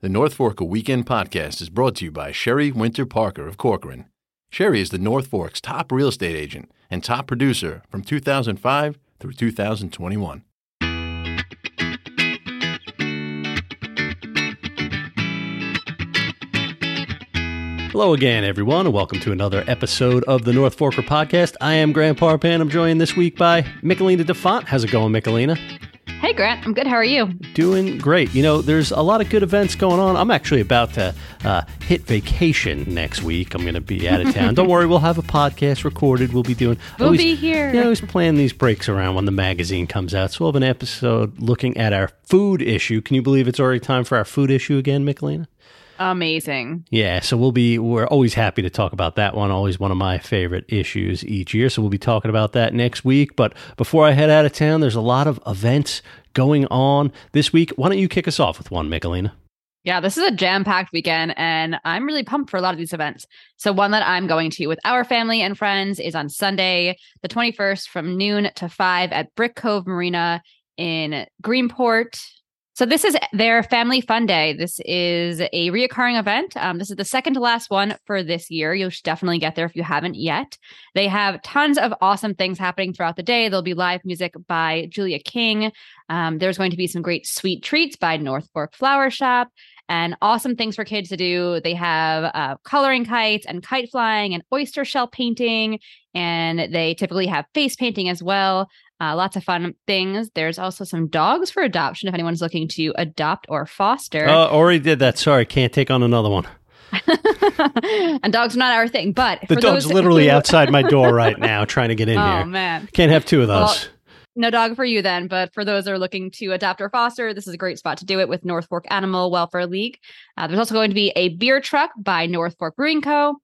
The North Forker Weekend podcast is brought to you by Cheri Winter Parker of Corcoran. Cheri is the North Fork's top real estate agent and top producer from 2005 through 2021. Hello again, everyone, and welcome to another episode of the North Forker podcast. I am Grant Parpan. I'm joined this week by Michelina DeFont. How's it going, Michelina? Hey, Grant. I'm good. How are you? Doing great. You know, there's a lot of good events going on. I'm actually about to uh, hit vacation next week. I'm going to be out of town. Don't worry, we'll have a podcast recorded. We'll be doing. We'll always, be here. You know, I always plan these breaks around when the magazine comes out. So we'll have an episode looking at our food issue. Can you believe it's already time for our food issue again, Michelina? Amazing. Yeah, so we'll be we're always happy to talk about that one. Always one of my favorite issues each year. So we'll be talking about that next week. But before I head out of town, there's a lot of events going on this week. Why don't you kick us off with one, Michelina? Yeah, this is a jam packed weekend, and I'm really pumped for a lot of these events. So, one that I'm going to with our family and friends is on Sunday, the 21st, from noon to 5 at Brick Cove Marina in Greenport, so this is their family fun day. This is a reoccurring event. Um, this is the second to last one for this year. You should definitely get there if you haven't yet. They have tons of awesome things happening throughout the day. There'll be live music by Julia King. Um, there's going to be some great sweet treats by North Fork Flower Shop and awesome things for kids to do. They have uh, coloring kites and kite flying and oyster shell painting, and they typically have face painting as well. Uh, lots of fun things. There's also some dogs for adoption if anyone's looking to adopt or foster. Uh, already did that. Sorry, can't take on another one. and dogs are not our thing, but the dog's literally who... outside my door right now trying to get in oh, here. Oh man, can't have two of those. Well, no dog for you then, but for those that are looking to adopt or foster, this is a great spot to do it with North Fork Animal Welfare League. Uh, there's also going to be a beer truck by North Fork Brewing Co.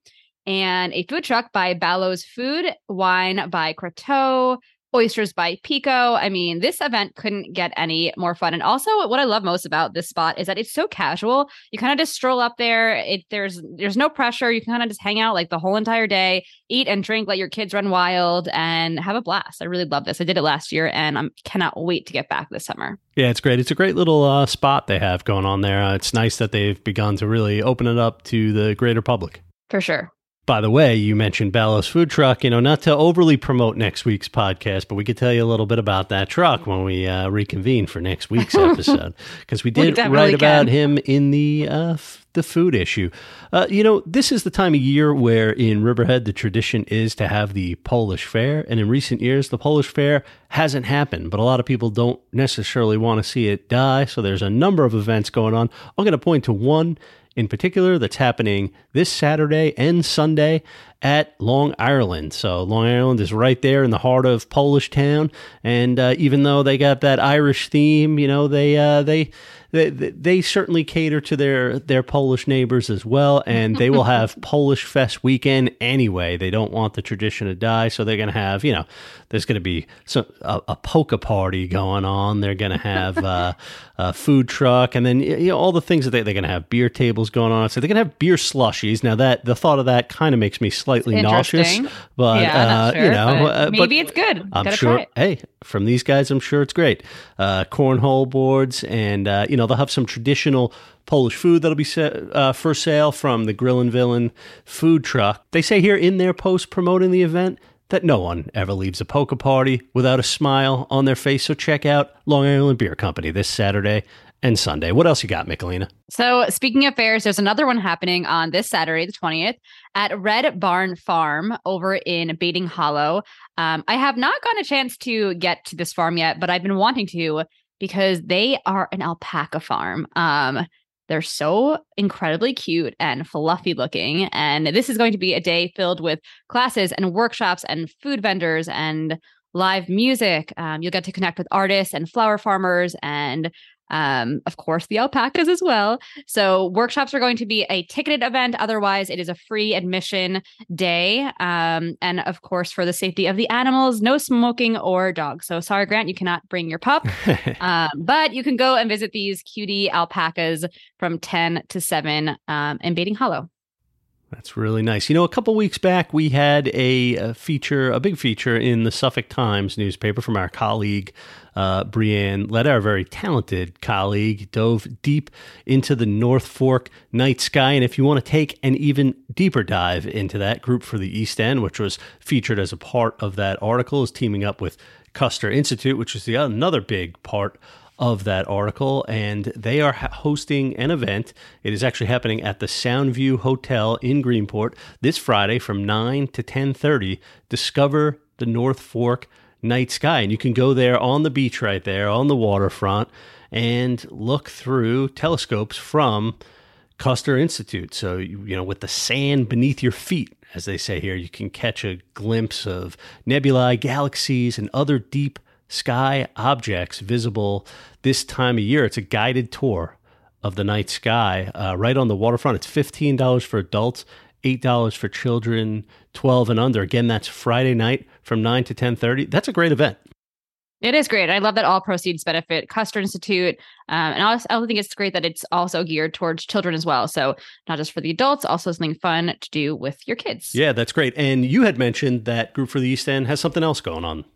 and a food truck by Ballo's Food, wine by Croteau, Oysters by Pico. I mean, this event couldn't get any more fun. And also, what I love most about this spot is that it's so casual. You kind of just stroll up there. It there's there's no pressure. You can kind of just hang out like the whole entire day, eat and drink, let your kids run wild, and have a blast. I really love this. I did it last year, and I cannot wait to get back this summer. Yeah, it's great. It's a great little uh, spot they have going on there. Uh, it's nice that they've begun to really open it up to the greater public. For sure. By the way, you mentioned Ballo's Food Truck. You know, not to overly promote next week's podcast, but we could tell you a little bit about that truck when we uh, reconvene for next week's episode because we did write about him in the uh, f- the food issue. Uh, you know, this is the time of year where in Riverhead the tradition is to have the Polish Fair, and in recent years the Polish Fair hasn't happened, but a lot of people don't necessarily want to see it die. So there's a number of events going on. I'm going to point to one in particular that's happening this Saturday and Sunday at Long Ireland. So Long Ireland is right there in the heart of Polish town, and uh, even though they got that Irish theme, you know they uh, they they, they certainly cater to their their Polish neighbors as well, and they will have Polish Fest weekend anyway. They don't want the tradition to die, so they're going to have you know there's going to be some, a, a polka party going on. They're going to have uh, a food truck, and then you know all the things that they, they're going to have beer tables going on. So they're going to have beer slushies. Now that the thought of that kind of makes me slightly nauseous, but yeah, uh, sure, you know uh, maybe it's good. I'm Gotta sure. Hey, from these guys, I'm sure it's great. Uh, cornhole boards, and uh, you know they'll have some traditional Polish food that'll be uh, for sale from the Grill and Villain food truck. They say here in their post promoting the event that no one ever leaves a polka party without a smile on their face. So check out Long Ireland Beer Company this Saturday and Sunday. What else you got, Michelina? So, speaking of fairs, there's another one happening on this Saturday, the 20th, at Red Barn Farm over in Baiting Hollow. Um, I have not gotten a chance to get to this farm yet, but I've been wanting to because they are an alpaca farm. Um, they're so incredibly cute and fluffy looking. And this is going to be a day filled with classes and workshops and food vendors and live music. Um, you'll get to connect with artists and flower farmers and um, of course, the alpacas as well. So, workshops are going to be a ticketed event. Otherwise, it is a free admission day. Um, and of course, for the safety of the animals, no smoking or dogs. So, sorry, Grant, you cannot bring your pup, um, but you can go and visit these cutie alpacas from 10 to 7 um, in Baiting Hollow. That's really nice. You know, a couple weeks back, we had a, feature, a big feature in the Suffolk Times newspaper from our colleague uh, Brianne Ledda, our very talented colleague, dove deep into the North Fork night sky. And if you want to take an even deeper dive into that, Group for the East End, which was featured as a part of that article, is teaming up with Custer Institute, which is the another big part of that article, and they are hosting an event. It is actually happening at the Soundview Hotel in Greenport this Friday from 9 to 10:30. Discover the North Fork night sky, and you can go there on the beach right there on the waterfront and look through telescopes from Custer Institute. So, you know, with the sand beneath your feet, as they say here, you can catch a glimpse of nebulae, galaxies, and other deep sky objects visible this time of year. It's a guided tour of the night sky uh, right on the waterfront. It's $15 for adults, $8 for children 12 and under. Again, that's Friday night from 9 to 10:30. That's a great event. It is great. I love that all proceeds benefit Custer Institute. Um, and I also, I think it's great that it's also geared towards children as well. So, not just for the adults, also something fun to do with your kids. Yeah, that's great. And you had mentioned that Group for the East End has something else going on.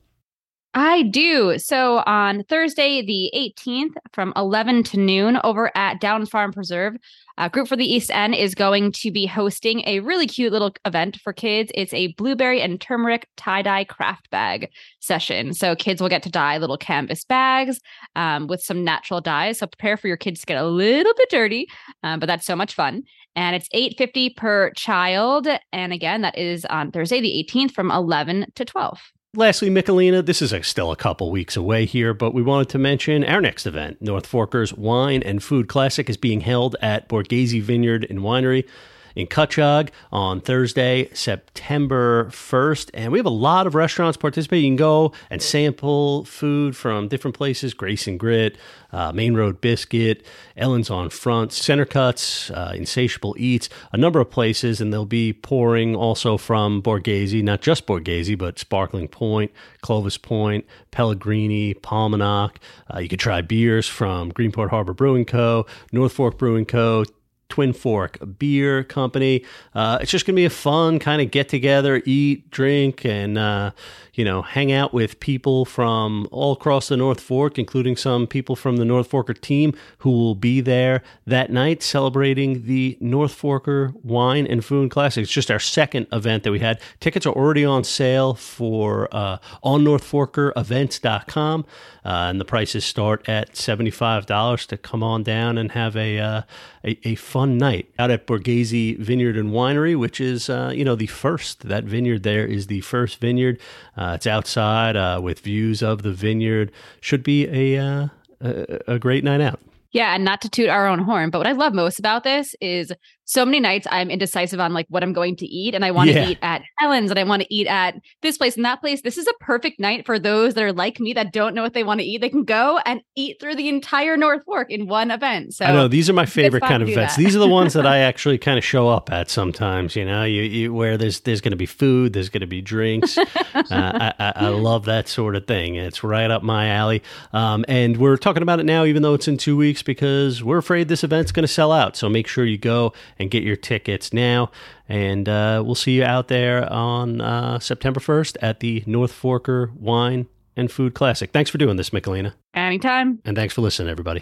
I do. So on Thursday, the 18th, from 11 to noon, over at Downs Farm Preserve, uh, Group for the East End is going to be hosting a really cute little event for kids. It's a blueberry and turmeric tie dye craft bag session. So kids will get to dye little canvas bags um, with some natural dyes. So prepare for your kids to get a little bit dirty, um, but that's so much fun. And it's 850 per child. And again, that is on Thursday, the 18th, from 11 to 12. Lastly, Michelina, this is a, still a couple weeks away here, but we wanted to mention our next event. North Forkers Wine and Food Classic is being held at Borghese Vineyard and Winery in Cutchogue on Thursday, September 1st. And we have a lot of restaurants participating. You can go and sample food from different places Grace and Grit, uh, Main Road Biscuit, Ellen's on Front, Center Cuts, uh, Insatiable Eats, a number of places. And they'll be pouring also from Borghese, not just Borghese, but Sparkling Point, Clovis Point, Pellegrini, Paumanok. Uh, you could try beers from Greenport Harbor Brewing Co., North Fork Brewing Co., Twin Fork a Beer Company. Uh, it's just going to be a fun kind of get together, eat, drink, and uh, you know, hang out with people from all across the North Fork, including some people from the North Forker team who will be there that night celebrating the North Forker Wine and Food Classic. It's just our second event that we had. Tickets are already on sale for uh, on NorthForkerEvents.com, uh, and the prices start at $75 to come on down and have a, uh, a, a, fun night out at Borghese Vineyard and Winery, which is, uh, you know, the first, that vineyard there is the first vineyard. Uh, uh, it's outside uh, with views of the vineyard. Should be a, uh, a, a great night out. Yeah, and not to toot our own horn, but what I love most about this is so many nights I'm indecisive on like what I'm going to eat, and I want to yeah. eat at Ellen's, and I want to eat at this place and that place. This is a perfect night for those that are like me that don't know what they want to eat. They can go and eat through the entire North Fork in one event. So I know these are my favorite kind of events. these are the ones that I actually kind of show up at sometimes. You know, you, you where there's there's going to be food, there's going to be drinks. uh, I, I, I, love that sort of thing. It's right up my alley. Um, and we're talking about it now, even though it's in two weeks, because we're afraid this event's going to sell out. So make sure you go and get your tickets now. And uh, we'll see you out there on uh, September 1st at the North Forker Wine and Food Classic. Thanks for doing this, Michelina. Anytime. And thanks for listening, everybody.